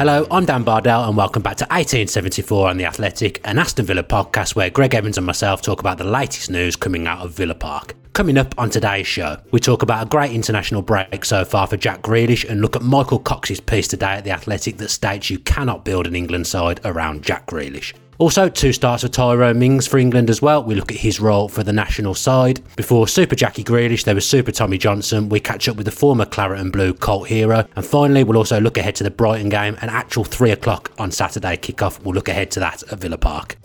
Hello, I'm Dan Bardell, and welcome back to 1874 on The Athletic, an Aston Villa podcast where Greg Evans and myself talk about the latest news coming out of Villa Park. Coming up on today's show, we talk about a great international break so far for Jack Grealish and look at Michael Cox's piece today at The Athletic that states you cannot build an England side around Jack Grealish. Also, two starts for Tyrone Mings for England as well. We look at his role for the national side. Before Super Jackie Grealish, there was Super Tommy Johnson. We catch up with the former Claret and Blue cult hero. And finally, we'll also look ahead to the Brighton game, an actual three o'clock on Saturday kickoff. We'll look ahead to that at Villa Park.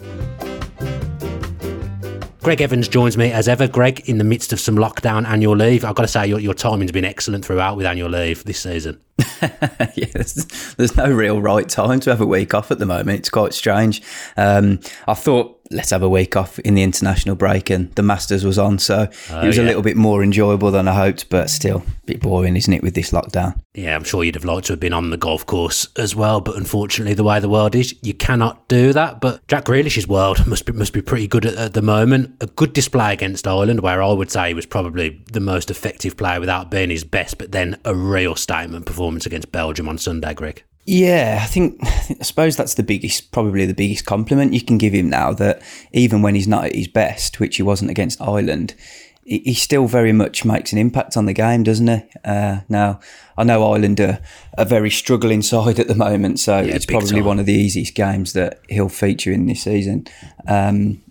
Greg Evans joins me as ever. Greg, in the midst of some lockdown annual leave, I've got to say your, your timing's been excellent throughout with annual leave this season. yeah, there's, there's, no real right time to have a week off at the moment. It's quite strange. Um, I thought let's have a week off in the international break, and the Masters was on, so uh, it was yeah. a little bit more enjoyable than I hoped, but still a bit boring, isn't it, with this lockdown? Yeah, I'm sure you'd have liked to have been on the golf course as well, but unfortunately, the way the world is, you cannot do that. But Jack Grealish's world must be must be pretty good at, at the moment. A good display against Ireland, where I would say he was probably the most effective player without being his best, but then a real statement performance against Belgium on Sunday, Greg. Yeah, I think I suppose that's the biggest, probably the biggest compliment you can give him now. That even when he's not at his best, which he wasn't against Ireland, he still very much makes an impact on the game, doesn't he? Uh, now, I know Ireland are a very struggling side at the moment, so yeah, it's probably time. one of the easiest games that he'll feature in this season. Um,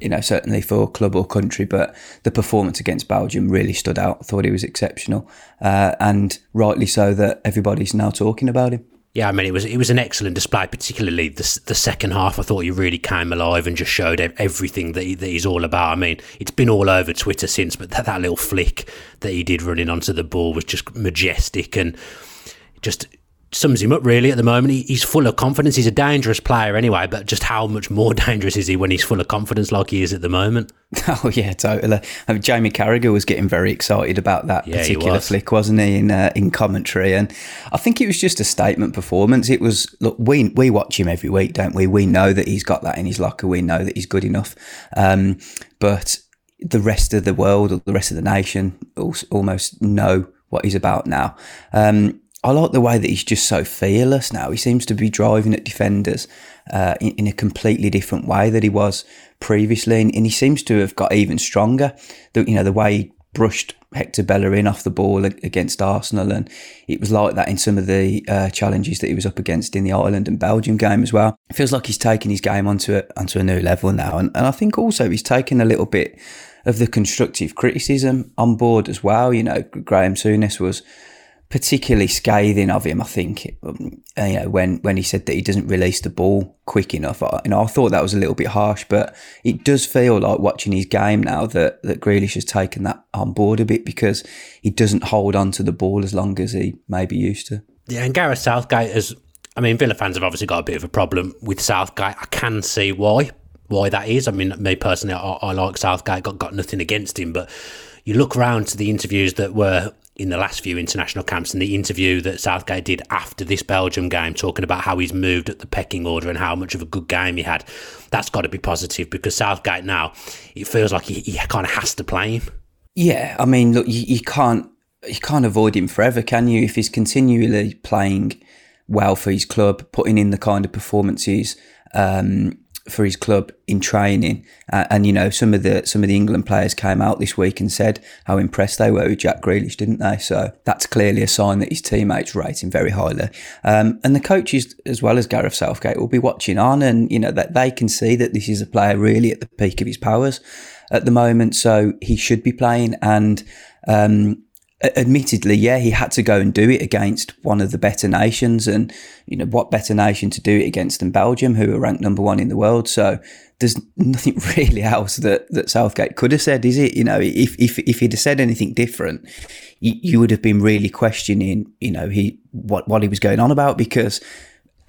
you know, certainly for club or country, but the performance against Belgium really stood out. I thought he was exceptional, uh, and rightly so that everybody's now talking about him. Yeah, I mean it was it was an excellent display, particularly the the second half. I thought he really came alive and just showed everything that, he, that he's all about. I mean, it's been all over Twitter since, but that, that little flick that he did running onto the ball was just majestic and just sums him up really at the moment. He, he's full of confidence. He's a dangerous player anyway, but just how much more dangerous is he when he's full of confidence like he is at the moment? Oh yeah, totally. I mean, Jamie Carragher was getting very excited about that yeah, particular was. flick, wasn't he, in uh, in commentary? And I think it was just a statement performance. It was look, we we watch him every week, don't we? We know that he's got that in his locker. We know that he's good enough, um, but the rest of the world or the rest of the nation almost know what he's about now. Um, I like the way that he's just so fearless now. He seems to be driving at defenders uh, in, in, a completely different way that he was previously, and, and, he seems to have got even stronger. The, you know, the way he brushed Hector Bellerin off the ball against Arsenal, and it was like that in some of the uh, challenges that he was up against in the Ireland and Belgium game as well. It feels like he's taken his game onto a, onto a new level now, and, and I think also he's taken a little bit of the constructive criticism on board as well. You know, Graham Souness was particularly scathing of him. I think um, you know when when he said that he doesn't release the ball quick enough. I, you know, I thought that was a little bit harsh, but it does feel like watching his game now that that Grealish has taken that on board a bit because he doesn't hold on to the ball as long as he maybe used to. Yeah, and Gareth Southgate has. I mean, Villa fans have obviously got a bit of a problem with Southgate. I can see why why that is. I mean, me personally, I, I like Southgate. Got got nothing against him, but you look around to the interviews that were in the last few international camps and the interview that Southgate did after this Belgium game, talking about how he's moved at the pecking order and how much of a good game he had. That's got to be positive because Southgate now, it feels like he, he kind of has to play him. Yeah, I mean, look, you, you can't you can't avoid him forever, can you? If he's continually playing well for his club, putting in the kind of performances um, for his club in training. Uh, and you know, some of the some of the England players came out this week and said how impressed they were with Jack Grealish, didn't they? So that's clearly a sign that his teammates rate him very highly. Um, and the coaches, as well as Gareth Southgate, will be watching on, and you know that they can see that this is a player really at the peak of his powers at the moment. So he should be playing and. Um, admittedly, yeah, he had to go and do it against one of the better nations. And, you know, what better nation to do it against than Belgium, who are ranked number one in the world. So there's nothing really else that, that Southgate could have said, is it? You know, if, if, if he'd have said anything different, you, you would have been really questioning, you know, he, what, what he was going on about because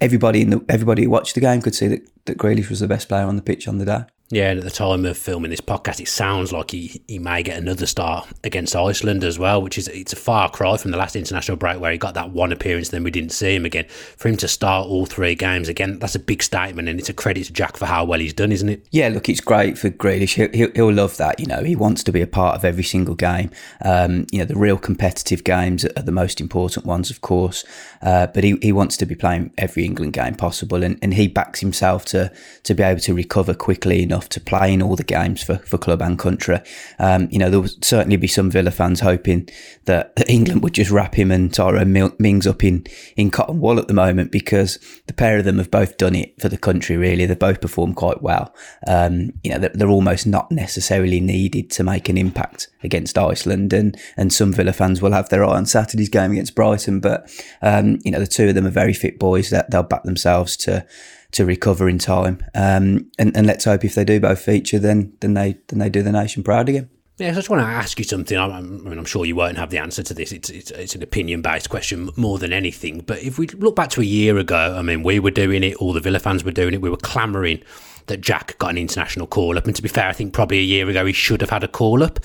everybody in the, everybody who watched the game could see that, that Grealish was the best player on the pitch on the day. Yeah, and at the time of filming this podcast, it sounds like he, he may get another start against Iceland as well, which is it's a far cry from the last international break where he got that one appearance, then we didn't see him again. For him to start all three games again, that's a big statement, and it's a credit to Jack for how well he's done, isn't it? Yeah, look, it's great for Grealish. He'll, he'll, he'll love that. You know, he wants to be a part of every single game. Um, you know, the real competitive games are the most important ones, of course, uh, but he, he wants to be playing every England game possible, and, and he backs himself to to be able to recover quickly enough to play in all the games for, for club and country. Um, you know, there will certainly be some Villa fans hoping that, England would just wrap him and Tyrone Mings up in, in cotton wool at the moment because the pair of them have both done it for the country, really. They've both performed quite well. Um, you know, they're, they're, almost not necessarily needed to make an impact against Iceland. And, and some Villa fans will have their eye on Saturday's game against Brighton. But, um, you know, the two of them are very fit boys that they'll back themselves to to recover in time. Um, and, and let's hope if they do both feature, then then they then they do the nation proud again. Yeah, I just want to ask you something. I mean, I'm sure you won't have the answer to this. It's it's, it's an opinion based question more than anything. But if we look back to a year ago, I mean, we were doing it. All the Villa fans were doing it. We were clamouring that Jack got an international call up. And to be fair, I think probably a year ago he should have had a call up.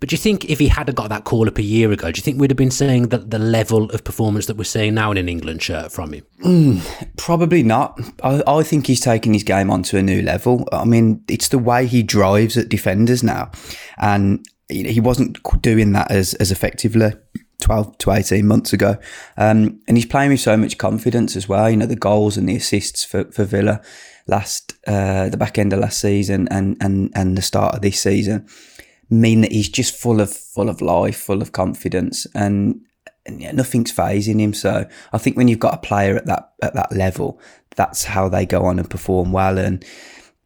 But do you think if he had got that call up a year ago, do you think we'd have been seeing the, the level of performance that we're seeing now in an England shirt from him? Mm, probably not. I, I think he's taking his game onto a new level. I mean, it's the way he drives at defenders now. And he wasn't doing that as, as effectively 12 to 18 months ago. Um, and he's playing with so much confidence as well. You know, the goals and the assists for, for Villa last, uh, the back end of last season and, and, and the start of this season mean that he's just full of full of life, full of confidence, and, and yeah, nothing's phasing him. So I think when you've got a player at that at that level, that's how they go on and perform well. And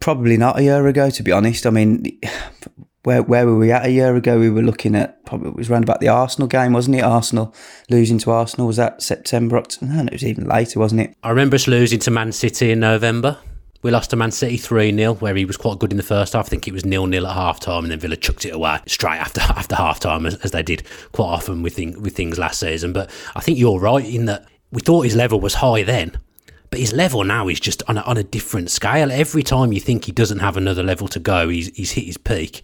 probably not a year ago, to be honest. I mean, where where were we at a year ago? We were looking at probably it was around about the Arsenal game, wasn't it? Arsenal losing to Arsenal was that September? October? No, it was even later, wasn't it? I remember us losing to Man City in November. We lost to Man City 3 0, where he was quite good in the first half. I think it was nil nil at half time, and then Villa chucked it away straight after after half time, as, as they did quite often with, thing, with things last season. But I think you're right in that we thought his level was high then, but his level now is just on a, on a different scale. Every time you think he doesn't have another level to go, he's, he's hit his peak.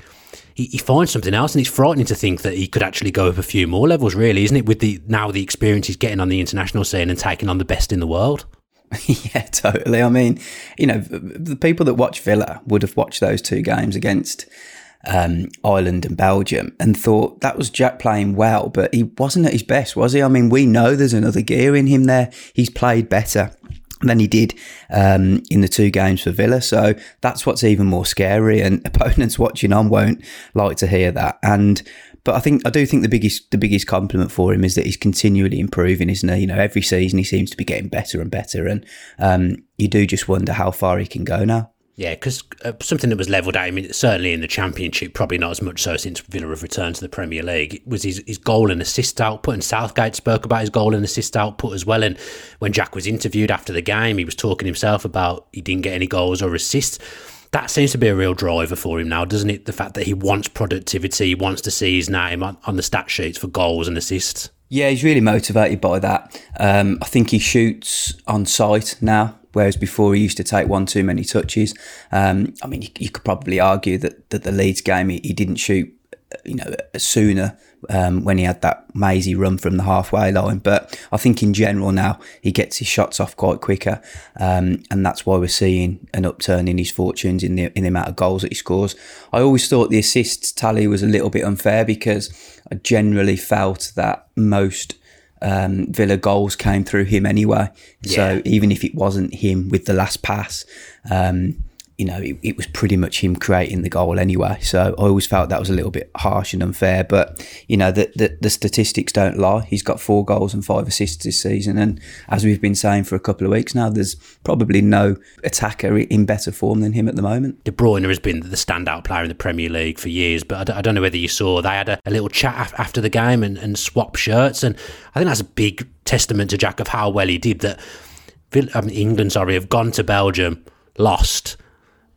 He, he, finds something else, and it's frightening to think that he could actually go up a few more levels. Really, isn't it? With the now the experience he's getting on the international scene and taking on the best in the world. yeah, totally. I mean, you know, the people that watch Villa would have watched those two games against um, Ireland and Belgium and thought that was Jack playing well, but he wasn't at his best, was he? I mean, we know there's another gear in him there. He's played better than he did um, in the two games for Villa. So that's what's even more scary. And opponents watching on won't like to hear that. And but I think I do think the biggest the biggest compliment for him is that he's continually improving, isn't he? You know, every season he seems to be getting better and better, and um, you do just wonder how far he can go now. Yeah, because uh, something that was levelled at him, certainly in the Championship, probably not as much so since Villa have returned to the Premier League, was his, his goal and assist output. And Southgate spoke about his goal and assist output as well. And when Jack was interviewed after the game, he was talking himself about he didn't get any goals or assists that seems to be a real driver for him now, doesn't it? The fact that he wants productivity, he wants to see his name on, on the stat sheets for goals and assists. Yeah, he's really motivated by that. Um, I think he shoots on sight now, whereas before he used to take one too many touches. Um, I mean, you, you, could probably argue that, that the Leeds game he, he didn't shoot, you know, sooner um, when he had that mazy run from the halfway line. But I think in general now he gets his shots off quite quicker, um, and that's why we're seeing an upturn in his fortunes in the in the amount of goals that he scores. I always thought the assists tally was a little bit unfair because I generally felt that most um, Villa goals came through him anyway. Yeah. So even if it wasn't him with the last pass, um, you know, it, it, was pretty much him creating the goal anyway. So I always felt that was a little bit harsh and unfair. But, you know, the, the, the, statistics don't lie. He's got four goals and five assists this season. And as we've been saying for a couple of weeks now, there's probably no attacker in better form than him at the moment. De Bruyne has been the standout player in the Premier League for years. But I don't know whether you saw, they had a, a little chat after the game and, and swap shirts. And I think that's a big testament to Jack of how well he did that. I mean, um, England, sorry, have gone to Belgium, lost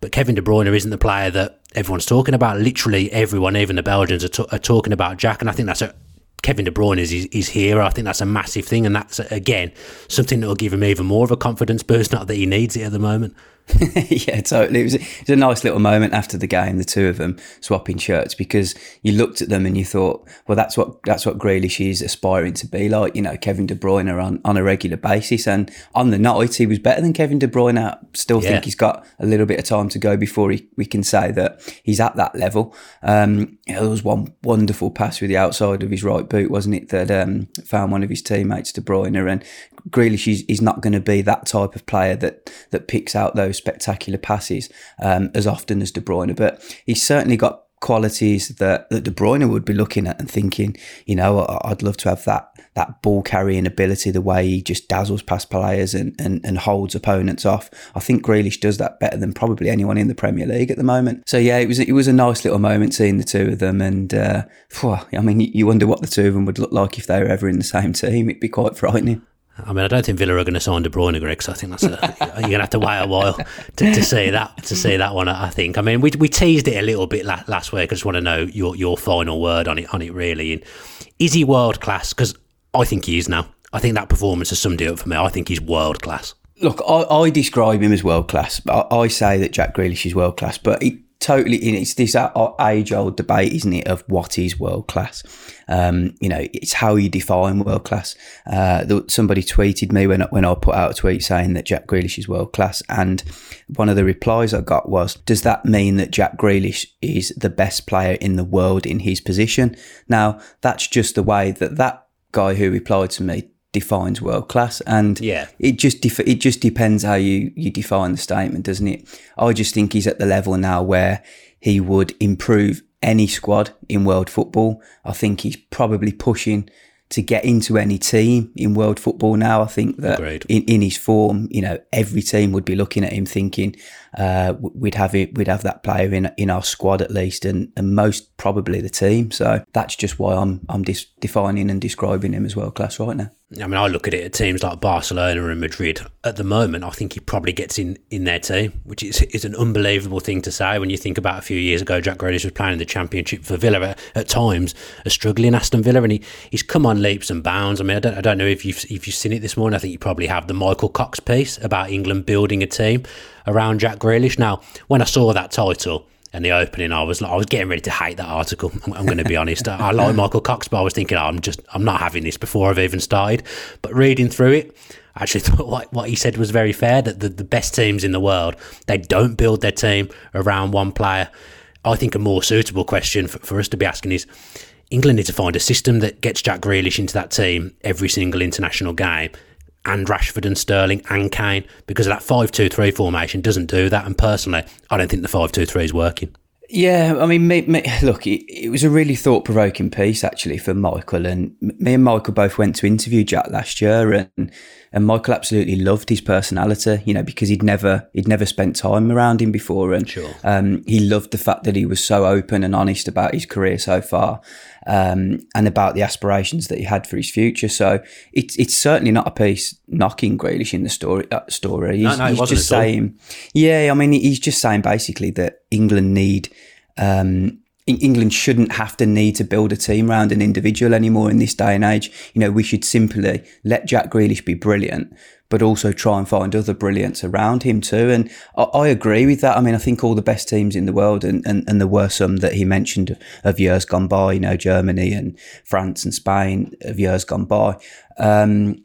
but Kevin De Bruyne isn't the player that everyone's talking about. Literally everyone, even the Belgians, are, t- are talking about Jack, and I think that's a Kevin De Bruyne is his, here. I think that's a massive thing, and that's again something that will give him even more of a confidence boost. Not that he needs it at the moment. yeah, totally. It was, it was a nice little moment after the game, the two of them swapping shirts, because you looked at them and you thought, well, that's what that's what Grealish is aspiring to be like. You know, Kevin De Bruyne on, on a regular basis, and on the night he was better than Kevin De Bruyne. I still yeah. think he's got a little bit of time to go before he, we can say that he's at that level. Um, you know, there was one wonderful pass with the outside of his right boot, wasn't it, that um, found one of his teammates, De Bruyne, and Grealish is, is not going to be that type of player that that picks out those spectacular passes um, as often as De Bruyne, but he's certainly got qualities that, that De Bruyne would be looking at and thinking, you know, I'd love to have that that ball carrying ability, the way he just dazzles past players and, and, and holds opponents off. I think Grealish does that better than probably anyone in the Premier League at the moment. So yeah, it was it was a nice little moment seeing the two of them, and uh, I mean, you wonder what the two of them would look like if they were ever in the same team. It'd be quite frightening. I mean, I don't think Villa are going to sign De Bruyne, Greg. So I think that's a, you're going to have to wait a while to, to see that to see that one. I think. I mean, we, we teased it a little bit last, last week. I just want to know your your final word on it on it really. And is he world class? Because I think he is now. I think that performance has summed it up for me. I think he's world class. Look, I, I describe him as world class. I, I say that Jack Grealish is world class, but he, totally it's this age old debate isn't it of what is world class? Um, you know it's how you define world class. Uh, somebody tweeted me when, when I put out a tweet saying that Jack Grealish is world class and one of the replies I got was does that mean that Jack Grealish is the best player in the world in his position? Now that's just the way that that guy who replied to me defines world class, and yeah, it just def- it just depends how you you define the statement, doesn't it? I just think he's at the level now where he would improve any squad in world football. I think he's probably pushing to get into any team in world football now. I think that in, in his form, you know, every team would be looking at him thinking uh, we'd have it, we'd have that player in in our squad at least, and, and most probably the team. So that's just why I'm I'm dis- defining and describing him as world class right now. I mean, I look at it at teams like Barcelona and Madrid. At the moment, I think he probably gets in, in their team, which is, is an unbelievable thing to say when you think about a few years ago, Jack Grealish was playing in the Championship for Villa at, at times, a struggling Aston Villa, and he, he's come on leaps and bounds. I mean, I don't, I don't know if you've, if you've seen it this morning. I think you probably have the Michael Cox piece about England building a team around Jack Grealish. Now, when I saw that title, and the opening, I was like, I was getting ready to hate that article. I'm, I'm going to be honest. I, I like Michael Cox, but I was thinking, oh, I'm just I'm not having this before I've even started. But reading through it, I actually thought what, what he said was very fair. That the, the best teams in the world they don't build their team around one player. I think a more suitable question for, for us to be asking is. England need to find a system that gets Jack Grealish into that team every single international game and Rashford and Sterling and Kane because that 5 2 3 formation doesn't do that. And personally, I don't think the 5 2 3 is working. Yeah, I mean, me, me, look, it, it, was a really thought provoking piece actually for Michael. And me and Michael both went to interview Jack last year, and and Michael absolutely loved his personality, you know, because he'd never he'd never spent time around him before, and sure. um, he loved the fact that he was so open and honest about his career so far, um, and about the aspirations that he had for his future. So it's it's certainly not a piece knocking Grealish in the story. Uh, story, he's, no, no, he's just saying, yeah, I mean, he's just saying basically that England need. Um, England shouldn't have to need to build a team around an individual anymore in this day and age. You know, we should simply let Jack Grealish be brilliant, but also try and find other brilliance around him too. And I, I agree with that. I mean, I think all the best teams in the world, and, and, and there were some that he mentioned of years gone by, you know, Germany and France and Spain of years gone by. Um,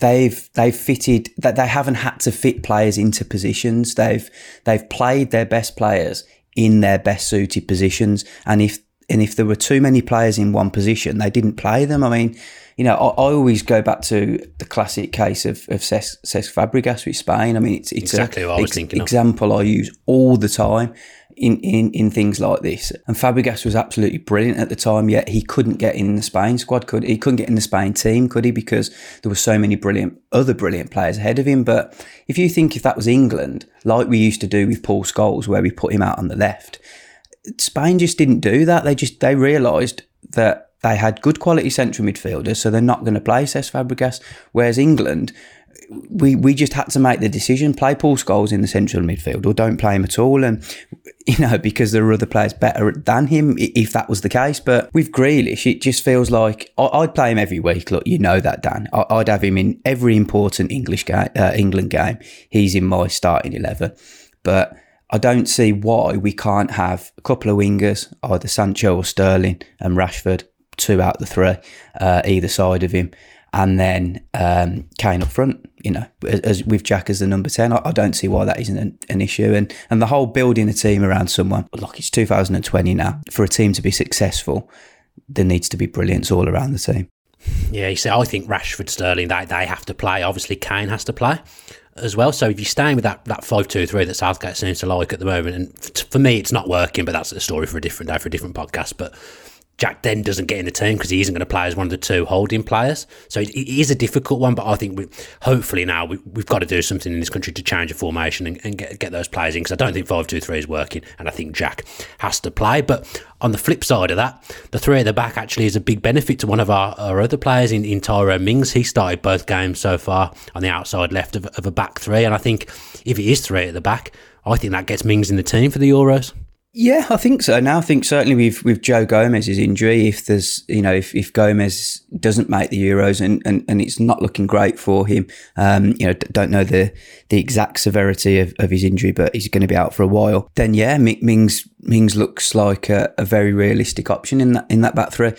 they've they've fitted that they haven't had to fit players into positions. They've they've played their best players in their best suited positions. And if and if there were too many players in one position, they didn't play them. I mean, you know, I, I always go back to the classic case of, of Cesc, Cesc Fabregas with Spain. I mean, it's, it's exactly a, what I was ex- thinking example of. I use all the time in, in, in things like this. And Fabregas was absolutely brilliant at the time, yet he couldn't get in the Spain squad, could he? couldn't get in the Spain team, could he? Because there were so many brilliant other brilliant players ahead of him. But if you think if that was England, like we used to do with Paul Scholes, where we put him out on the left, Spain just didn't do that. They just they realised that they had good quality central midfielders, so they're not going to play Cesc Fabregas. Whereas England, we we just had to make the decision: play Paul Scholes in the central midfield, or don't play him at all. And you know, because there are other players better than him, if that was the case. But with Grealish, it just feels like I'd play him every week. Look, you know that, Dan. I'd have him in every important English game, uh, England game. He's in my starting 11. But I don't see why we can't have a couple of wingers, either Sancho or Sterling and Rashford, two out of the three, uh, either side of him and then um, Kane up front. You know, as, with Jack as the number ten, I, I don't see why that isn't an, an, issue. And and the whole building a team around someone. Look, it's 2020 now. For a team to be successful, there needs to be brilliance all around the team. Yeah, you see, I think Rashford, Sterling, they they have to play. Obviously, Kane has to play as well. So if you're staying with that that five two three that Southgate seems to like at the moment, and for me, it's not working. But that's a story for a different day for a different podcast. But Jack then doesn't get in the team because he isn't going to play as one of the two holding players. So it, it is a difficult one, but I think we, hopefully now we, have got to do something in this country to change the formation and, and get, get those players in because I don't think 5 2 3 is working and I think Jack has to play. But on the flip side of that, the three at the back actually is a big benefit to one of our, our other players in, in Tyrone Mings. He started both games so far on the outside left of, of a back three. And I think if it is three at the back, I think that gets Mings in the team for the Euros. Yeah, I think so. Now I think certainly with with Joe Gomez's injury, if there's you know if, if Gomez doesn't make the Euros and, and, and it's not looking great for him, um, you know don't know the the exact severity of, of his injury, but he's going to be out for a while. Then yeah, Mings Mings looks like a, a very realistic option in that in that back three.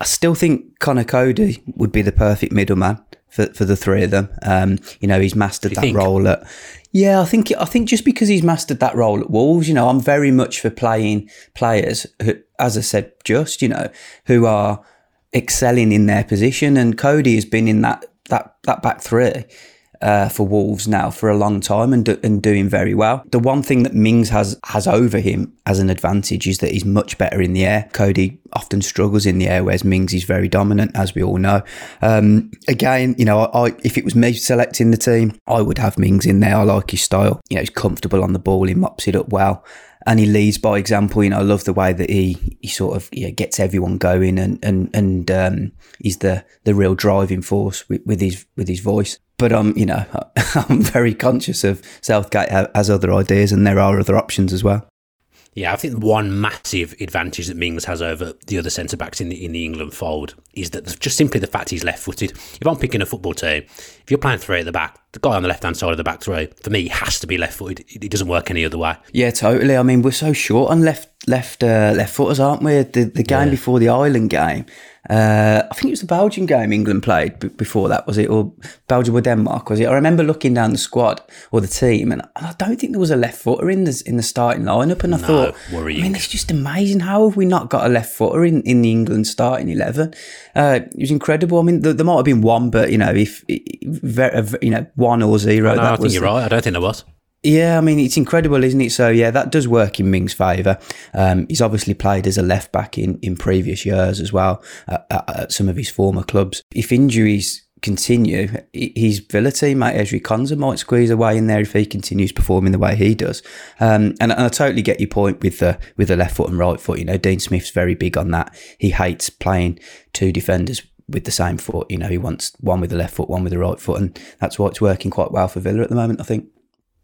I still think Conor Coady would be the perfect middleman for, for the three of them. Um, you know, he's mastered that think? role at yeah, I think I think just because he's mastered that role at Wolves, you know, I'm very much for playing players who, as I said, just you know, who are excelling in their position, and Coady has been in that that that back three uh, for Wolves now for a long time and, do, and doing very well. The one thing that Mings has has over him as an advantage is that he's much better in the air. Coady often struggles in the air, whereas Mings is very dominant, as we all know. Um, again, you know, I, I, if it was me selecting the team, I would have Mings in there. I like his style. You know, he's comfortable on the ball. He mops it up well and he leads by example. You know, I love the way that he he sort of know, gets everyone going, and and and um, he's the the real driving force with, with his with his voice but I'm, um, you know, I'm very conscious of Southgate has other ideas, and there are other options as well. Yeah, I think one massive advantage that Mings has over the other centre backs in the in the England fold is that just simply the fact he's left footed. If I'm picking a football team, if you're playing three at the back, the guy on the left hand side of the back three, for me, has to be left footed. It doesn't work any other way. Yeah, totally. I mean, we're so short on left left uh, left footers, aren't we? The the game yeah. before the Ireland game, uh, I think it was the Belgian game England played b- before that, was it? Or Belgium or Denmark, was it? I remember looking down the squad or the team, and I don't think there was a left footer in the in the starting lineup. And I no, thought, worrying. I mean, it's just amazing. How have we not got a left footer in, in the England starting eleven? Uh, it was incredible. I mean, there, there, might have been one, but you know, if very, you know one or zero, no, I think you're right. I don't think there was. Yeah, I mean it's incredible, isn't it? So yeah, that does work in Mings' favour. Um, he's obviously played as a left back in, in previous years as well at, at, at some of his former clubs. If injuries continue, his Villa teammate Ezri Konsa might squeeze away in there if he continues performing the way he does. Um, and, and, I totally get your point with the with the left foot and right foot. You know, Dean Smith's very big on that. He hates playing two defenders with the same foot. You know, he wants one with the left foot, one with the right foot, and that's why it's working quite well for Villa at the moment. I think.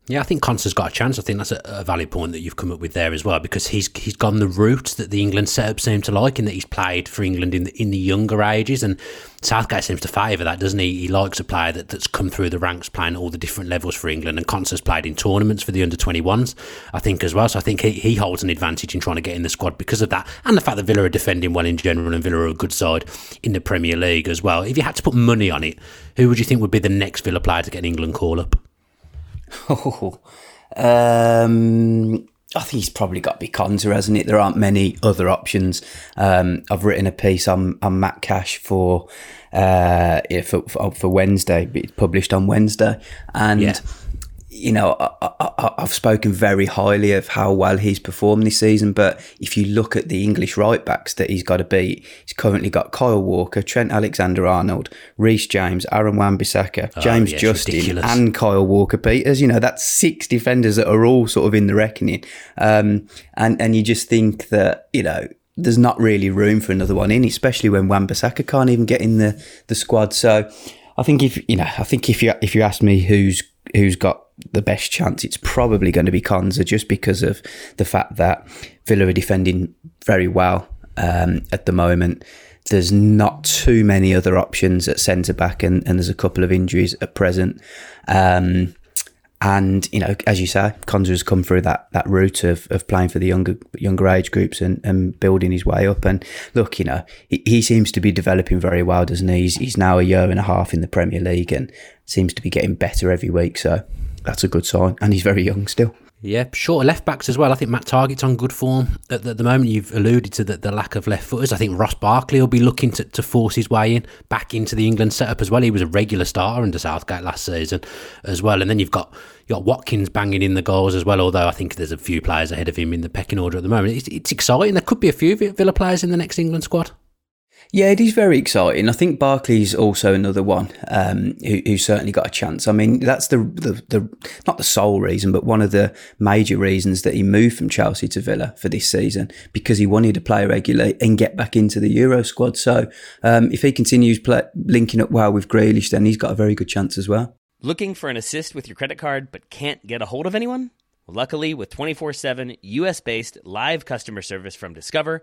Yeah, I think Konsa's got a chance. I think that's a, a, valid point that you've come up with there as well, because he's he's gone the route that the England setup seemed to like, in that he's played for England in the in the younger ages, and Southgate seems to favour that, doesn't he? He likes a player that, that's come through the ranks, playing all the different levels for England, and Konsa's played in tournaments for the under twenty ones, I think as well. So I think he, he holds an advantage in trying to get in the squad because of that, and the fact that Villa are defending well in general, and Villa are a good side in the Premier League as well. If you had to put money on it, who would you think would be the next Villa player to get an England call up? Oh. Um, I think he's probably got to be Konsa, hasn't it? There aren't many other options. Um, I've written a piece on, on Matt Cash for, uh, for, for, for Wednesday, it's published on Wednesday, and. Yeah you know, I, have spoken very highly of how well he's performed this season. But if you look at the English right backs that he's got to beat, he's currently got Kyle Walker, Trent Alexander Arnold, Reece James, Aaron Wan-Bissaka, oh, James yeah, Justin, ridiculous. and Kyle Walker Peters. You know, that's six defenders that are all sort of in the reckoning. Um, and, and you just think that, you know, there's not really room for another one in, especially when Wan-Bissaka can't even get in the, the squad. So I think if, you know, I think if you, if you ask me who's, who's got the best chance, it's probably going to be Konsa just because of the fact that Villa are defending very well um, at the moment. There's not too many other options at centre back, and, and, there's a couple of injuries at present. Um, and you know, as you say, Konsa has come through that that route of, of playing for the younger younger age groups and, and building his way up. And look, you know, he, he seems to be developing very well, doesn't he? He's, he's now a year and a half in the Premier League and seems to be getting better every week. So that's a good sign. And he's very young still. Yeah, shorter left backs as well. I think Matt Targett's on good form at the, the moment. You've alluded to the, the, lack of left footers. I think Ross Barkley will be looking to, to force his way in back into the England setup as well. He was a regular starter under Southgate last season as well. And then you've got you got Watkins banging in the goals as well. Although I think there's a few players ahead of him in the pecking order at the moment. It's, it's exciting. There could be a few Villa players in the next England squad. Yeah, it is very exciting. I think Barkley's also another one um, who, who, certainly got a chance. I mean, that's the, the, the not the sole reason, but one of the major reasons that he moved from Chelsea to Villa for this season because he wanted to play regularly and get back into the Euro squad. So um, if he continues play, linking up well with Grealish, then he's got a very good chance as well. Looking for an assist with your credit card but can't get a hold of anyone? Luckily, with 24 7 US based live customer service from Discover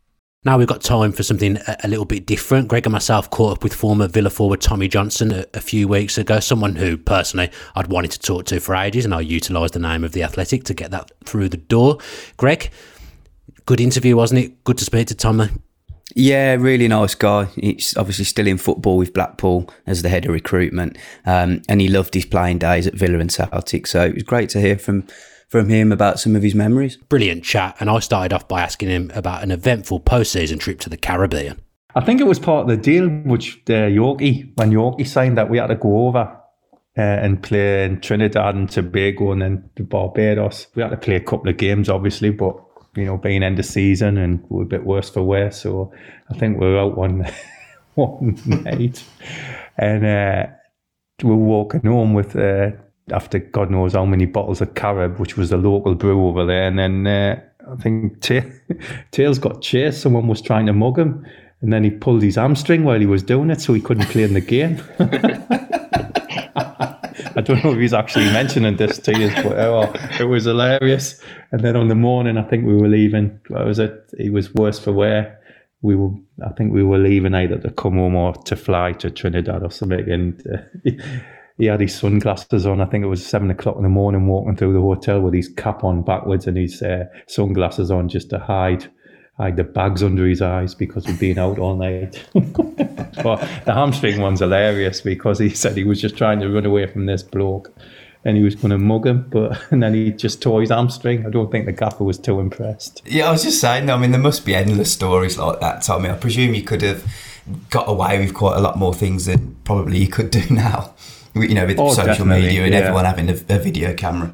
Now we've got time for something a, little bit different. Greg and myself caught up with former Villa forward Tommy Johnson a, a, few weeks ago, someone who personally I'd wanted to talk to for ages, and I utilised the name of the Athletic to get that through the door. Greg, good interview, wasn't it? Good to speak to Tommy. Yeah, really nice guy. He's obviously still in football with Blackpool as the head of recruitment, um, and he loved his playing days at Villa and Celtic. So it was great to hear from from him about some of his memories. Brilliant chat. And I started off by asking him about an eventful post-season trip to the Caribbean. I think it was part of the deal, which uh, Yorkie, when Yorkie signed that we had to go over uh, and play in Trinidad and Tobago and then Barbados. We had to play a couple of games, obviously, but you know, being end of season and we are a bit worse for wear. So I think we were out one one night and uh, we were walking home with uh, after God knows how many bottles of Carib, which was the local brew over there. And then uh, I think Tails got chased. Someone was trying to mug him. And then he pulled his hamstring while he was doing it, so he couldn't play in the game. I don't know if he's actually mentioning this to you, but oh, it was hilarious. And then on the morning, I think we were leaving. What was it? He was worse for wear. We were, I think we were leaving either to come home or to fly to Trinidad or something. And uh, he had his sunglasses on. I think it was seven o'clock in the morning, walking through the hotel with his cap on backwards and his uh, sunglasses on just to hide hide the bags under his eyes because he'd been out all night. but the hamstring one's hilarious because he said he was just trying to run away from this bloke and he was going to mug him, but and then he just tore his hamstring. I don't think the gaffer was too impressed. Yeah, I was just saying. I mean, there must be endless stories like that, Tommy. I presume you could have got away with quite a lot more things than probably you could do now you know, with oh, social media and yeah. everyone having a, a, video camera.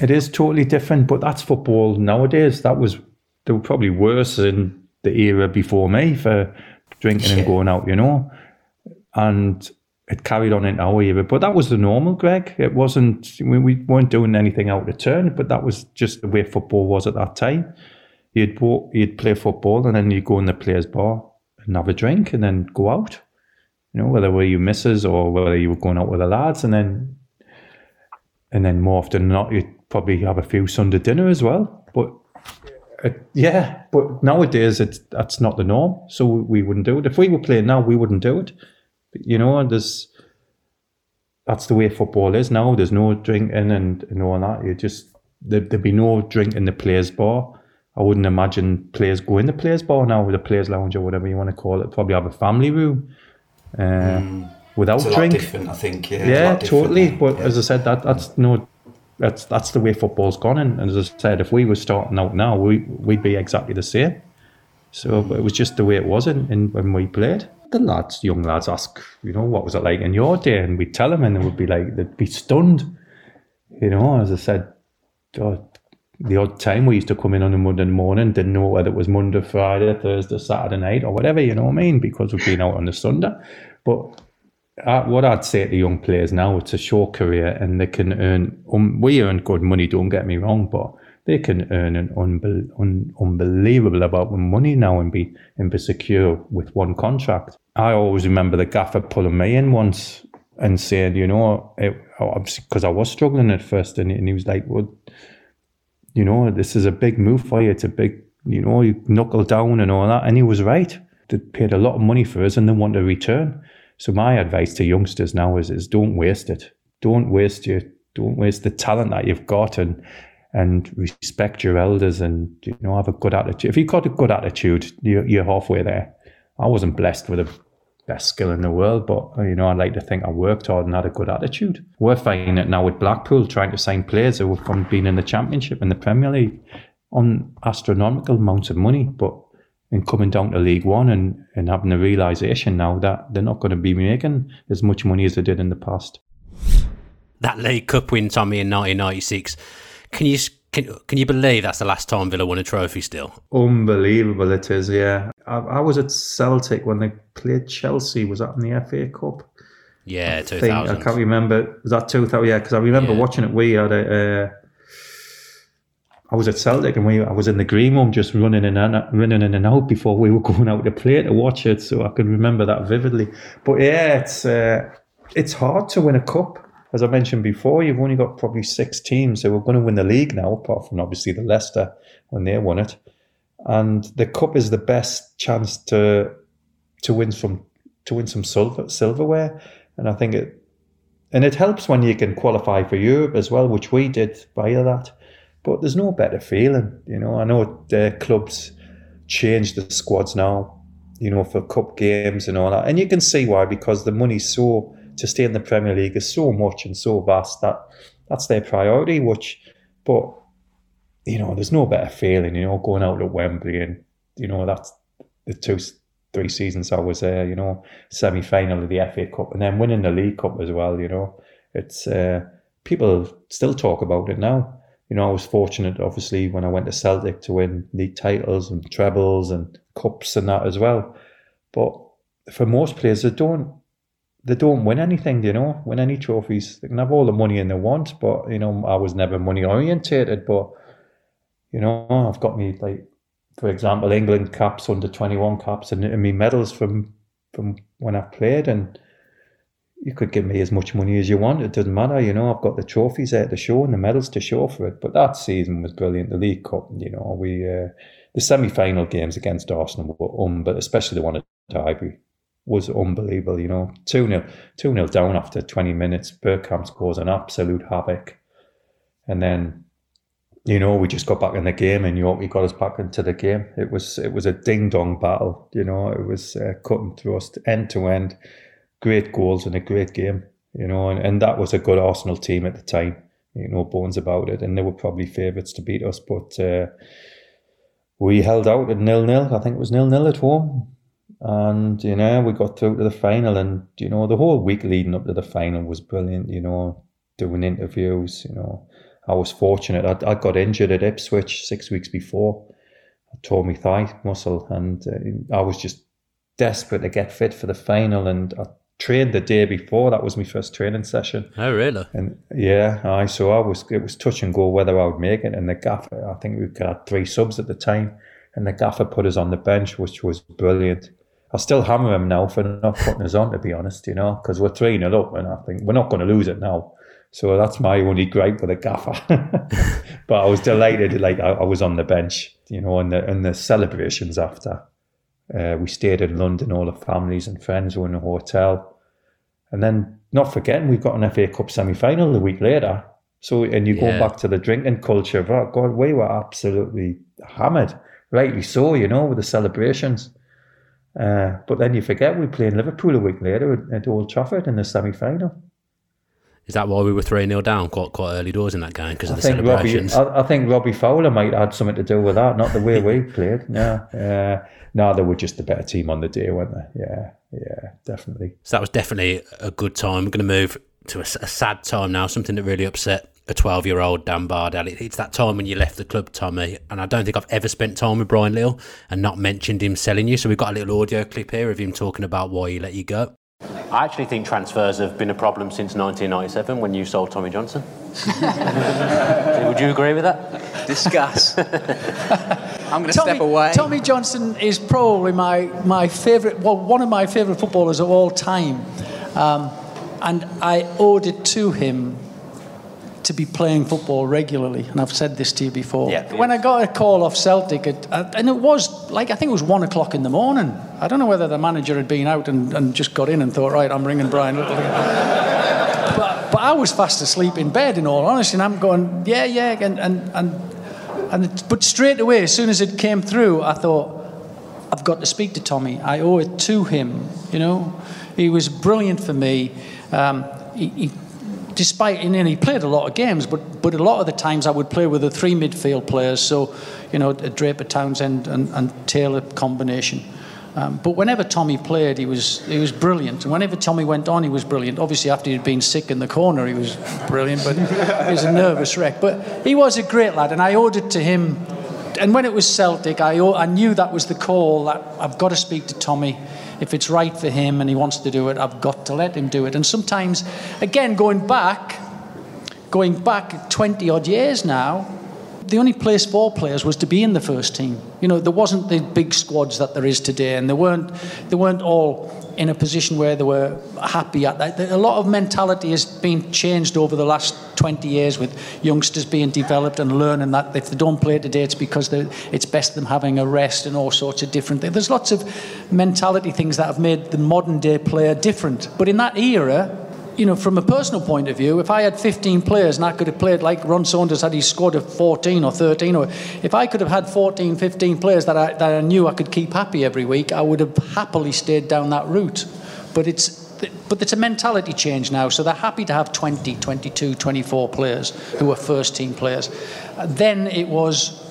It is totally different, but that's football nowadays. That was they were probably worse in the era before me for drinking yeah. and going out, you know, and it carried on in our era. But that was the normal, Greg. It wasn't. We, we weren't doing anything out of turn, but that was just the way football was at that time. You'd walk, you'd play football, and then you'd go in the players' bar and have a drink, and then go out you know, whether were you misses or whether you were going out with the lads, and then and then more often than not, you'd probably have a few Sunday dinner as well. But uh, yeah, but nowadays it's that's not the norm, so we wouldn't do it. If we were playing now, we wouldn't do it. You know, there's that's the way football is now. There's no drinking and, and all that. You just there, would be no drink in the players' bar. I wouldn't imagine players go in the players' bar now, with the players' lounge or whatever you want to call it. Probably have a family room uh, mm. without drink. I think. Yeah, yeah totally. But yeah. as I said, that that's no, that's that's the way football's gone. And, and, as I said, if we were starting out now, we we'd be exactly the same. So it was just the way it was in, in when we played. The lads, young lads, ask, you know, what was it like in your day, and we'd tell them, and they would be like, they'd be stunned. You know, as I said, God, the odd time we used to come in on a Monday morning, didn't know whether it was Monday, Friday, Thursday, Saturday night, or whatever, you know what I mean? Because we've been out on the Sunday. But uh, what I'd say to young players now, it's a short career and they can earn, um, we earn good money, don't get me wrong, but they can earn an unbe- un- unbelievable amount of money now and be, and be secure with one contract. I always remember the gaffer pulling me in once and saying, you know, because I was struggling at first, and, and he was like, well, you know, this is a big move for you. It's a big, you know, you knuckle down and all that. And he was right. They paid a lot of money for us and they want a return. So my advice to youngsters now is, is don't waste it. Don't waste your, don't waste the talent that you've got and, and respect your elders and, you know, have a good attitude. If you've got a good attitude, you're, you're halfway there. I wasn't blessed with a best skill in the world, but uh, you know, I like to think I worked hard and had a good attitude. We're finding it now with Blackpool trying to sign players who have from being in the Championship and the Premier League on astronomical amounts of money, but in coming down to League One and, and having the realization now that they're not going to be making as much money as they did in the past. That League Cup win, Tommy, in 1996. Can you can, can you believe that's the last time Villa won a trophy still? Unbelievable it is, yeah. I, I was at Celtic when they played Chelsea. Was that in the FA Cup? Yeah, 2000. I can't remember. Was that 2000? Yeah, because I remember yeah. watching it. We had a. Uh, I was at Celtic and we I was in the green room just running in and running in and out before we were going out to play to watch it, so I can remember that vividly. But yeah, it's uh, it's hard to win a cup as I mentioned before, you've only got probably six teams who are going to win the league now, apart from obviously the Leicester when they won it. And the cup is the best chance to to win some to win some silver, silverware. And I think it and it helps when you can qualify for Europe as well, which we did via that. But there's no better feeling, you know. I know the clubs change the squads now, you know, for cup games and all that, and you can see why because the money's so to stay in the Premier League is so much and so vast that that's their priority. Which, but you know, there's no better feeling, you know, going out to Wembley and you know that's the two three seasons I was there, you know, semi final of the FA Cup and then winning the League Cup as well. You know, it's uh, people still talk about it now. You know, I was fortunate, obviously, when I went to Celtic to win league titles and trebles and cups and that as well. But for most players, they don't they don't win anything, you know, win any trophies. They can have all the money in they want, but you know, I was never money orientated. But you know, I've got me like, for example, England caps, under twenty one caps, and, and me medals from from when I played, and you could give me as much money as you want. It doesn't matter, you know. I've got the trophies there to show and the medals to show for it. But that season was brilliant. The League Cup, you know, we uh, the semi final games against Arsenal were um, but especially the one at Highbury was unbelievable. You know, 2 0 2 0 down after 20 minutes. Bergkamp scores an absolute havoc. And then, you know, we just got back in the game and Yorkie got us back into the game. It was it was a ding dong battle. You know, it was uh, cut and thrust, end to end. Great goals and a great game. You know, and, and that was a good Arsenal team at the time. You know, bones about it. And they were probably favourites to beat us. But uh, we held out at nil nil. I think it was nil nil at home and you know we got through to the final and you know the whole week leading up to the final was brilliant you know doing interviews you know i was fortunate. I, I got injured at ipswich six weeks before. I tore my thigh muscle and uh, i was just desperate to get fit for the final and i trained the day before. That was my first training session. Oh really? And yeah i so i was it was touch and go whether i would make it. And the gaffer i think we had three subs at the time. And the gaffer put us on the bench which was brilliant. I still hammer him now for not putting us on, to be honest, you know, because we're 3 0 up and I think we're not going to lose it now. So that's my only gripe with the gaffer. but I was delighted, like I, I, was on the bench, you know, and the, and the celebrations after. Uh, we stayed in London, all the families and friends were in a hotel. And then, not forgetting, we've got an FA Cup semi final the week later. So, and you yeah. go back to the drinking culture, oh God, we were absolutely hammered. Rightly so, you know, with the celebrations. Uh, but then you forget we play in Liverpool a week later at Old Trafford in the semi final. Is that why we were 3 0 down quite quite early doors in that game because of the celebrations? Robbie, I, I, think Robbie Fowler might have had something to do with that, not the way we played. No, uh, no, they were just the better team on the day, weren't they? Yeah, yeah, definitely. So that was definitely a good time. We're going to move to a, a sad time now, something that really upset a 12 year old Dan Bardell. It's that time when you left the club, Tommy, and I don't think I've ever spent time with Brian Little and not mentioned him selling you. So we've got a little audio clip here of him talking about why he let you go. I actually think transfers have been a problem since 1997 when you sold Tommy Johnson. Would you agree with that? Discuss. I'm going to step away. Tommy Johnson is probably my, my favourite, well, one of my favourite footballers of all time. Um, and I owed it to him to be playing football regularly, and I've said this to you before. Yeah, when I got a call off Celtic, it, uh, and it was like I think it was one o'clock in the morning. I don't know whether the manager had been out and, and just got in and thought, right, I'm ringing Brian Little. but, but I was fast asleep in bed, in all honesty, and I'm going, yeah, yeah, and and and, and it, but straight away, as soon as it came through, I thought, I've got to speak to Tommy. I owe it to him. You know, he was brilliant for me. Um, he, he despite and he played a lot of games, but but a lot of the times I would play with the three midfield players, so you know Draper, Townsend, and, and Taylor combination. Um, but whenever Tommy played, he was he was brilliant, and whenever Tommy went on, he was brilliant. Obviously, after he'd been sick in the corner, he was brilliant, but he was a nervous wreck. But he was a great lad, and I owed it to him. And when it was Celtic, I I knew that was the call that I've got to speak to Tommy if it's right for him and he wants to do it, I've got to let him do it. And sometimes, again, going back, going back 20 odd years now, the only place for players was to be in the first team. You know, there wasn't the big squads that there is today, and they weren't they weren't all in a position where they were happy at that. A lot of mentality has been changed over the last 20 years with youngsters being developed and learning that if they don't play today, it's because it's best them having a rest and all sorts of different things. There's lots of mentality things that have made the modern day player different. But in that era, you know, from a personal point of view, if I had 15 players and I could have played like Ron Saunders had, he scored a 14 or 13, or if I could have had 14, 15 players that I, that I knew I could keep happy every week, I would have happily stayed down that route. But it's, but it's a mentality change now, so they're happy to have 20, 22, 24 players who are first team players. Then it was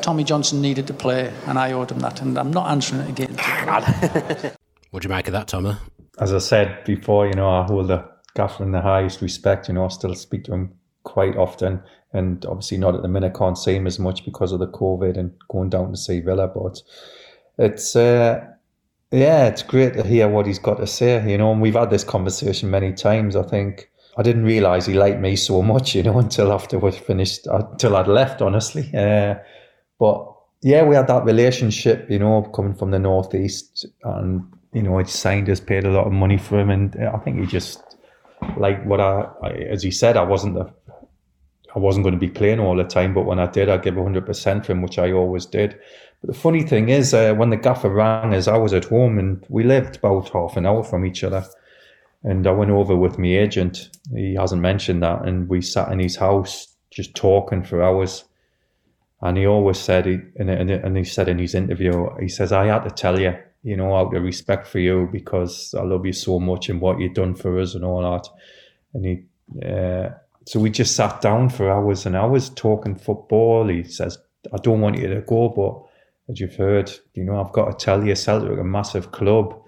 Tommy Johnson needed to play, and I owed him that, and I'm not answering it again. what do you make of that, Tommy? As I said before, you know, I hold a Gaffer in the highest respect. You know, I still speak to him quite often, and obviously not at the minute. Can't see him as much because of the COVID and going down to see Villa. But it's uh, yeah, it's great to hear what he's got to say. You know, and we've had this conversation many times. I think I didn't realize he liked me so much. You know, until after we finished, until I'd left. Honestly, uh, but yeah, we had that relationship. You know, coming from the northeast and you know, he signed us, paid a lot of money for him, and I think he just like what I, I as he said, I wasn't the, I wasn't going to be playing all the time, but when I did, I give hundred percent for him, which I always did. But the funny thing is, uh, when the gaffer rang us, I was at home and we lived about half an hour from each other. And I went over with my agent. He hasn't mentioned that, and we sat in his house just talking for hours. And he always said, he, and, and he said in his interview, he says, I had to tell you, you know, out of respect for you because I love you so much and what you've done for us and all that. And he, uh, so we just sat down for hours and hours talking football. He says, I don't want you to go, but as you've heard, you know, I've got to tell you, Celtic a massive club.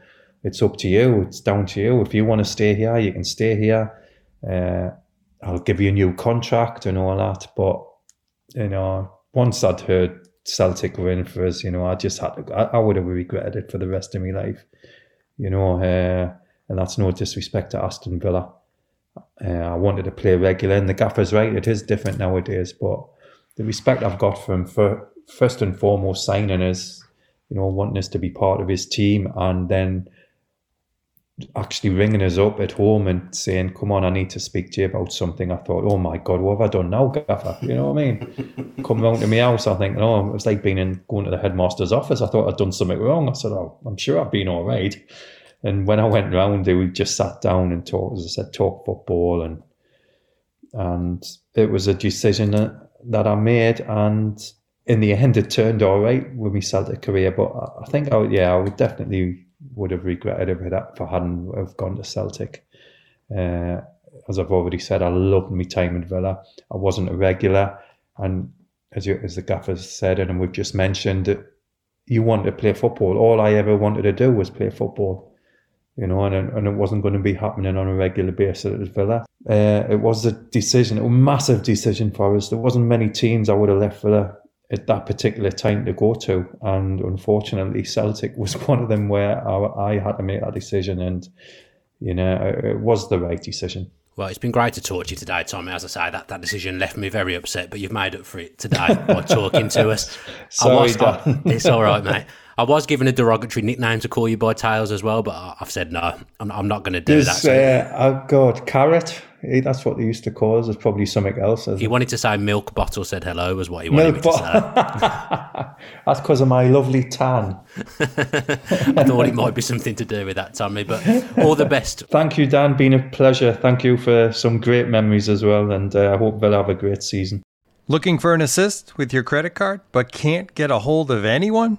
It's up to you. It's down to you. If you want to stay here, you can stay here. Uh, I'll give you a new contract and all that. But, you know, once I'd heard Celtic win for us. You know, I just had to, I, I would have regretted it for the rest of my life. You know, uh, and that's no disrespect to Aston Villa. Uh, I wanted to play regular, and the gaffer's right. It is different nowadays, but the respect I've got from for first and foremost signing us, you know, wanting us to be part of his team, and then actually ringing us up at home and saying, "Come on, I need to speak to you about something." I thought, "Oh my God, what have I done now, Gaffer?" You know what I mean? Come round to my house, I think, "Oh, it was like being in going to the headmaster's office." I thought I'd done something wrong. I said, "Oh, I'm sure I've been all right." And when I went round, we just sat down and talked, as I said, talk football, and and it was a decision that, that I made, and in the end, it turned all right with my Celtic career. But I think, I, yeah, I would definitely would have regretted if, if I hadn't have gone to Celtic. Uh, as I've already said, I loved my time in Villa. I wasn't a regular, and as you, as the gaffer said, and we've just mentioned, you want to play football. All I ever wanted to do was play football. you know, and, and it wasn't going to be happening on a regular basis at Villa. Uh, it was a decision, a massive decision for us. There wasn't many teams I would have left Villa at that particular time to go to, and unfortunately, Celtic was one of them where I, I had to make that decision, and you know, it, it was the right decision. Well, it's been great to talk to you today, Tommy. As I say, that, that decision left me very upset, but you've made up for it today by talking to us. Sorry, was, I, it's all right, mate. I was given a derogatory nickname to call you by Tails as well, but I've said no. I'm, I'm not going to do There's, that. So. Uh, oh God, carrot. That's what they used to call us. There's probably something else. He it? wanted to say milk bottle said hello was what he wanted milk me to say. That's because of my lovely tan. I thought it might be something to do with that, Tommy. But all the best. Thank you, Dan. Been a pleasure. Thank you for some great memories as well, and uh, I hope they'll have a great season. Looking for an assist with your credit card, but can't get a hold of anyone?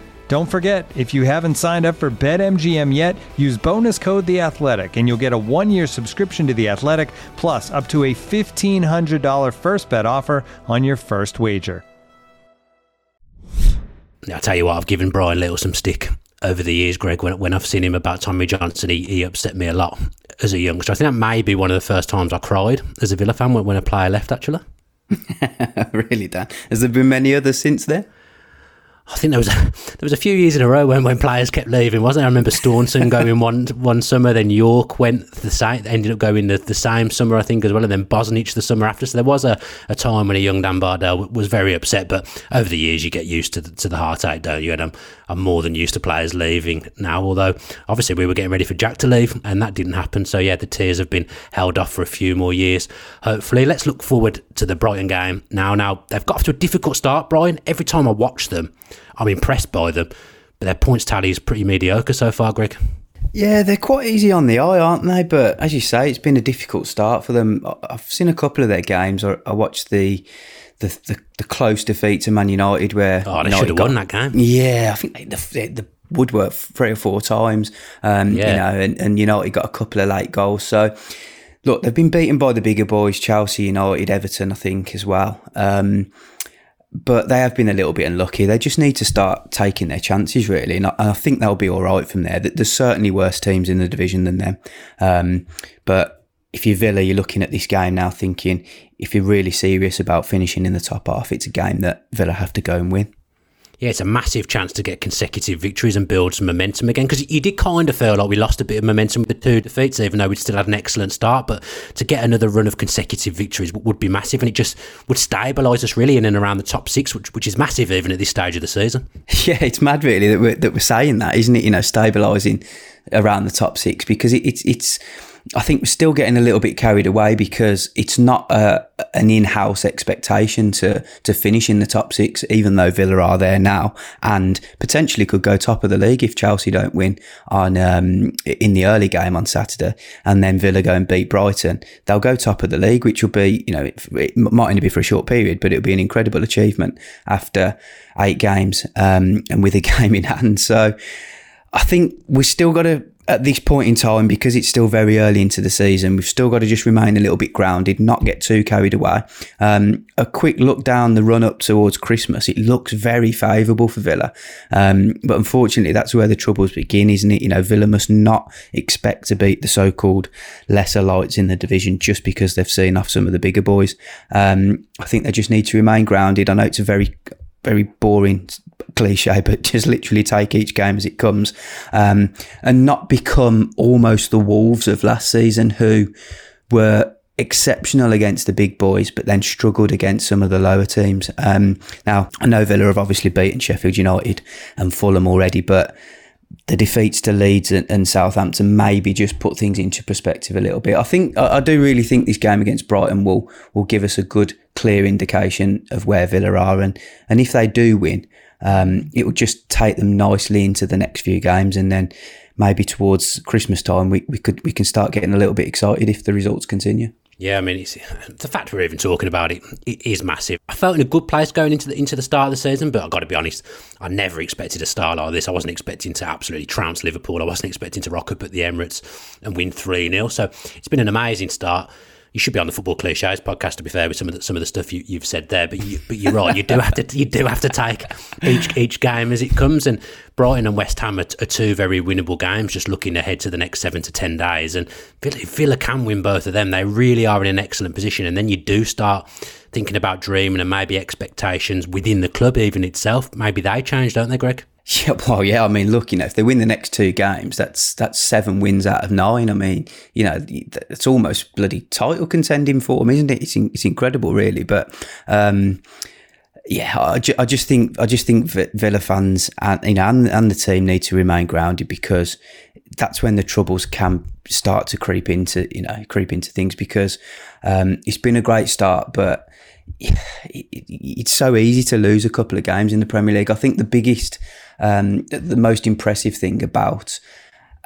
Don't forget, if you haven't signed up for BetMGM yet, use bonus code The Athletic, and you'll get a one-year subscription to The Athletic, plus up to a fifteen hundred dollar first bet offer on your first wager. I'll tell you what, I've given Brian Little some stick over the years, Greg. When, when I've seen him about Tommy Johnson, he, he upset me a lot as a youngster. I think that may be one of the first times I cried as a Villa fan when, when a player left. Actually, really, Dan. Has there been many others since then? I think there was a, there was a few years in a row when, when players kept leaving, wasn't there? I remember Staunton going one one summer, then Yorke went the same, ended up going the, the same summer, I think, as well, and then Bosnich the summer after. So there was a, a time when a young Dan Bardell was very upset, but over the years you get used to the, to the heartache, don't you? And I'm, I'm more than used to players leaving now, although obviously we were getting ready for Jack to leave, and that didn't happen. So yeah, the tears have been held off for a few more years. Hopefully, let's look forward to the Brighton game now. Now they've got off to a difficult start, Brian. Every time I watch them, I'm impressed by them, but their points tally is pretty mediocre so far, Greg. Yeah, they're quite easy on the eye, aren't they? But as you say, it's been a difficult start for them. I've seen a couple of their games. I watched the the, the, the close defeat to Man United where oh, they should have won that game. Yeah, I think the, the Woodwork three or four times. Um, yeah. you know, and, and United got a couple of late goals. So look, they've been beaten by the bigger boys, Chelsea, United, Everton, I think as well. Um, but they have been a little bit unlucky. They just need to start taking their chances, really. And I, I think they'll be all right from there. There's certainly worse teams in the division than them. Um, but if you're Villa, you're looking at this game now thinking, if you're really serious about finishing in the top half, it's a game that Villa have to go and win yeah, it's a massive chance to get consecutive victories and build some momentum again. Because you did kind of feel like we lost a bit of momentum with the two defeats, even though we'd still had an excellent start. But to get another run of consecutive victories would be massive, and it just would stabilise us really in and around the top six, which which is massive even at this stage of the season. Yeah, it's mad really that we're, that we're saying that, isn't it? You know, stabilising around the top six because it, it's it's I think we're still getting a little bit carried away because it's not a, an in-house expectation to to finish in the top six, even though Villa are there now and potentially could go top of the league if Chelsea don't win on um, in the early game on Saturday, and then Villa go and beat Brighton. They'll go top of the league, which will be you know it, it might only be for a short period, but it'll be an incredible achievement after eight games um, and with a game in hand. So I think we've still got to at this point in time, because it's still very early into the season, we've still got to just remain a little bit grounded, not get too carried away. Um, a quick look down the run up towards Christmas, it looks very favourable for Villa. Um, but unfortunately, that's where the troubles begin, isn't it? You know, Villa must not expect to beat the so called lesser lights in the division just because they've seen off some of the bigger boys. Um, I think they just need to remain grounded. I know it's a very very boring cliche, but just literally take each game as it comes, um, and not become almost the Wolves of last season, who were exceptional against the big boys, but then struggled against some of the lower teams. Um, now, I know Villa have obviously beaten Sheffield United and Fulham already, but the defeats to Leeds and, and, Southampton maybe just put things into perspective a little bit. I think I, I, do really think this game against Brighton will will give us a good, clear indication of where Villa are, and and if they do win, um, it will just take them nicely into the next few games, and then maybe towards Christmas time we, we could we can start getting a little bit excited if the results continue. Yeah, I mean, it's, the fact we're even talking about it, it is massive. I felt in a good place going into the into the start of the season, but I've got to be honest, I never expected a start like this. I wasn't expecting to absolutely trounce Liverpool. I wasn't expecting to rock up at the Emirates and win 3 0. So it's been an amazing start you should be on the football cliches podcast to be fair with some of the, some of the stuff you, have said there. But you, but you're right. You do have to you do have to take each each game as it comes. And Brighton and West Ham are, are two very winnable games. Just looking ahead to the next seven to ten days, and Villa, can win both of them. They really are in an excellent position. And then you do start thinking about dreaming and maybe expectations within the club even itself. Maybe they change, don't they, Greg? Yeah, well, yeah. I mean, look, you know, if they win the next two games, that's that's seven wins out of nine. I mean, you know, it's almost bloody title contending for them, isn't it? It's it's incredible, really. But um, yeah, I, ju- I just think I just think Villa fans and you know and, and the team need to remain grounded because that's when the troubles can start to creep into you know creep into things because um, it's been a great start, but it's so easy to lose a couple of games in the Premier League. I think the biggest um, the most impressive thing about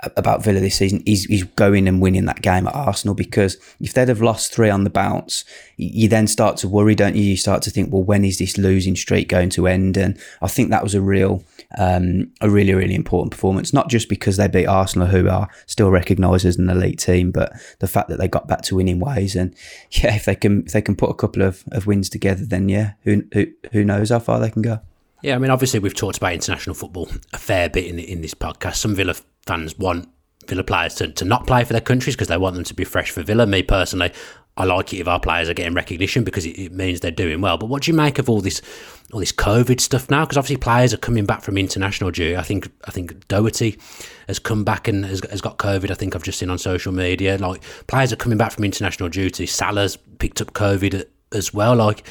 about Villa this season is, is going and winning that game at Arsenal because if they'd have lost three on the bounce, you then start to worry, don't you? You start to think, well, when is this losing streak going to end? And I think that was a real, um, a really, really important performance, not just because they beat Arsenal, who are still recognised as an elite team, but the fact that they got back to winning ways. And yeah, if they can, if they can put a couple of, of wins together, then yeah, who, who, who knows how far they can go. Yeah, I mean, obviously we've talked about international football a fair bit in in this podcast. Some Villa fans want Villa players to, to not play for their countries because they want them to be fresh for Villa. Me personally, I like it if our players are getting recognition because it, it, means they're doing well. But what do you make of all this all this COVID stuff now? Because obviously players are coming back from international duty. I think I think Doherty has come back and has, has got COVID. I think I've just seen on social media like players are coming back from international duty. Salah's picked up COVID as well. Like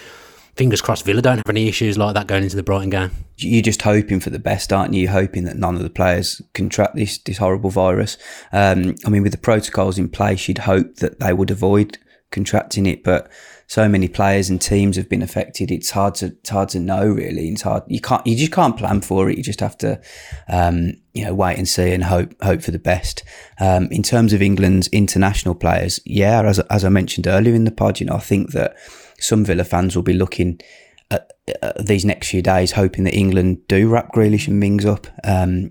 fingers crossed Villa don't have any issues like that going into the Brighton game. You're just hoping for the best, aren't you? Hoping that none of the players contract this this horrible virus. Um, I mean, with the protocols in place, you'd hope that they would avoid contracting it, but so many players and teams have been affected. It's hard to it's hard to know really. It's hard you can't you just can't plan for it. You just have to um, you know wait and see and hope hope for the best. Um, in terms of England's international players, yeah, as as I mentioned earlier in the pod, you know I think that some Villa fans will be looking at, at these next few days, hoping that England do wrap Grealish and Mings up um,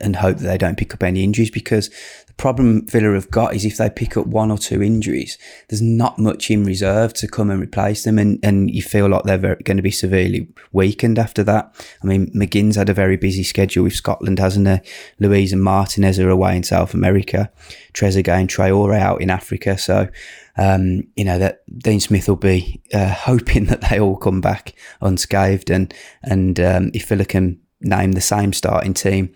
and hope that they don't pick up any injuries because the problem Villa have got is if they pick up one or two injuries, there's not much in reserve to come and replace them, and, and you feel like they're very, going to be severely weakened after that. I mean, McGinn's had a very busy schedule with Scotland, hasn't he? Luiz and Martinez are away in South America, Trezeguet and Traore out in Africa, so um, you know that Dean Smith will be uh, hoping that they all come back unscathed, and and um, if Villa can name the same starting team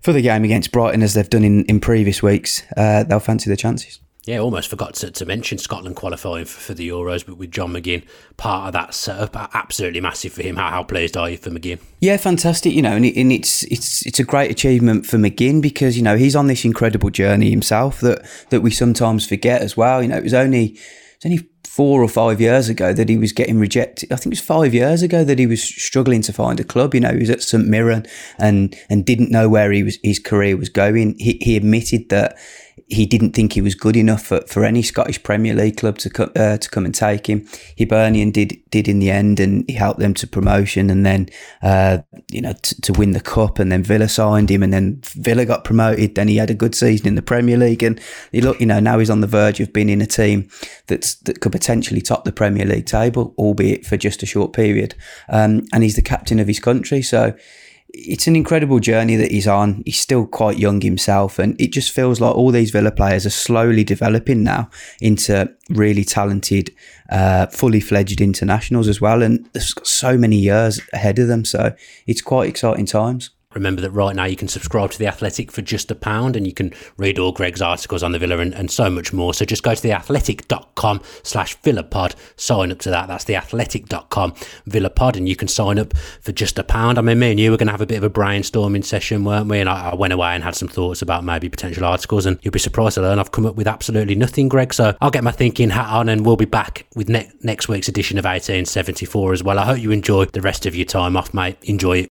for the game against Brighton as they've done in, in previous weeks, uh, they'll fancy their chances. Yeah, almost forgot to, to mention Scotland qualifying for, for, the Euros, but with John McGinn part of that setup, absolutely massive for him. How, how pleased are you for McGinn? Yeah, fantastic. You know, and, it, and it's it's it's a great achievement for McGinn because you know he's on this incredible journey himself that that we sometimes forget as well. You know, it was only it was only four or five years ago that he was getting rejected. I think it was five years ago that he was struggling to find a club. You know, he was at St Mirren and and didn't know where he was his career was going. He, he admitted that he didn't think he was good enough for, for any Scottish Premier League club to co- uh, to come and take him. Hibernian did did in the end, and he helped them to promotion, and then uh, you know t- to win the cup, and then Villa signed him, and then Villa got promoted. Then he had a good season in the Premier League, and he look you know now he's on the verge of being in a team that's that could potentially top the Premier League table, albeit for just a short period. Um, and he's the captain of his country, so it's an incredible journey that he's on. He's still quite young himself, and it just feels like all these Villa players are slowly developing now into really talented, uh, fully fledged internationals as well. And got so many years ahead of them, so it's quite exciting times. Remember that right now you can subscribe to The Athletic for just a pound and you can read all Greg's articles on the Villa and, and so much more. So just go to theathletic.com slash villapod, sign up to that. That's theathletic.com villapod and you can sign up for just a pound. I mean, me and you were going to have a bit of a brainstorming session, weren't we? And I, I, went away and had some thoughts about maybe potential articles and you'll be surprised to learn I've come up with absolutely nothing, Greg. So I'll get my thinking hat on and we'll be back with ne- next week's edition of 1874 as well. I hope you enjoy the rest of your time off, mate. Enjoy it.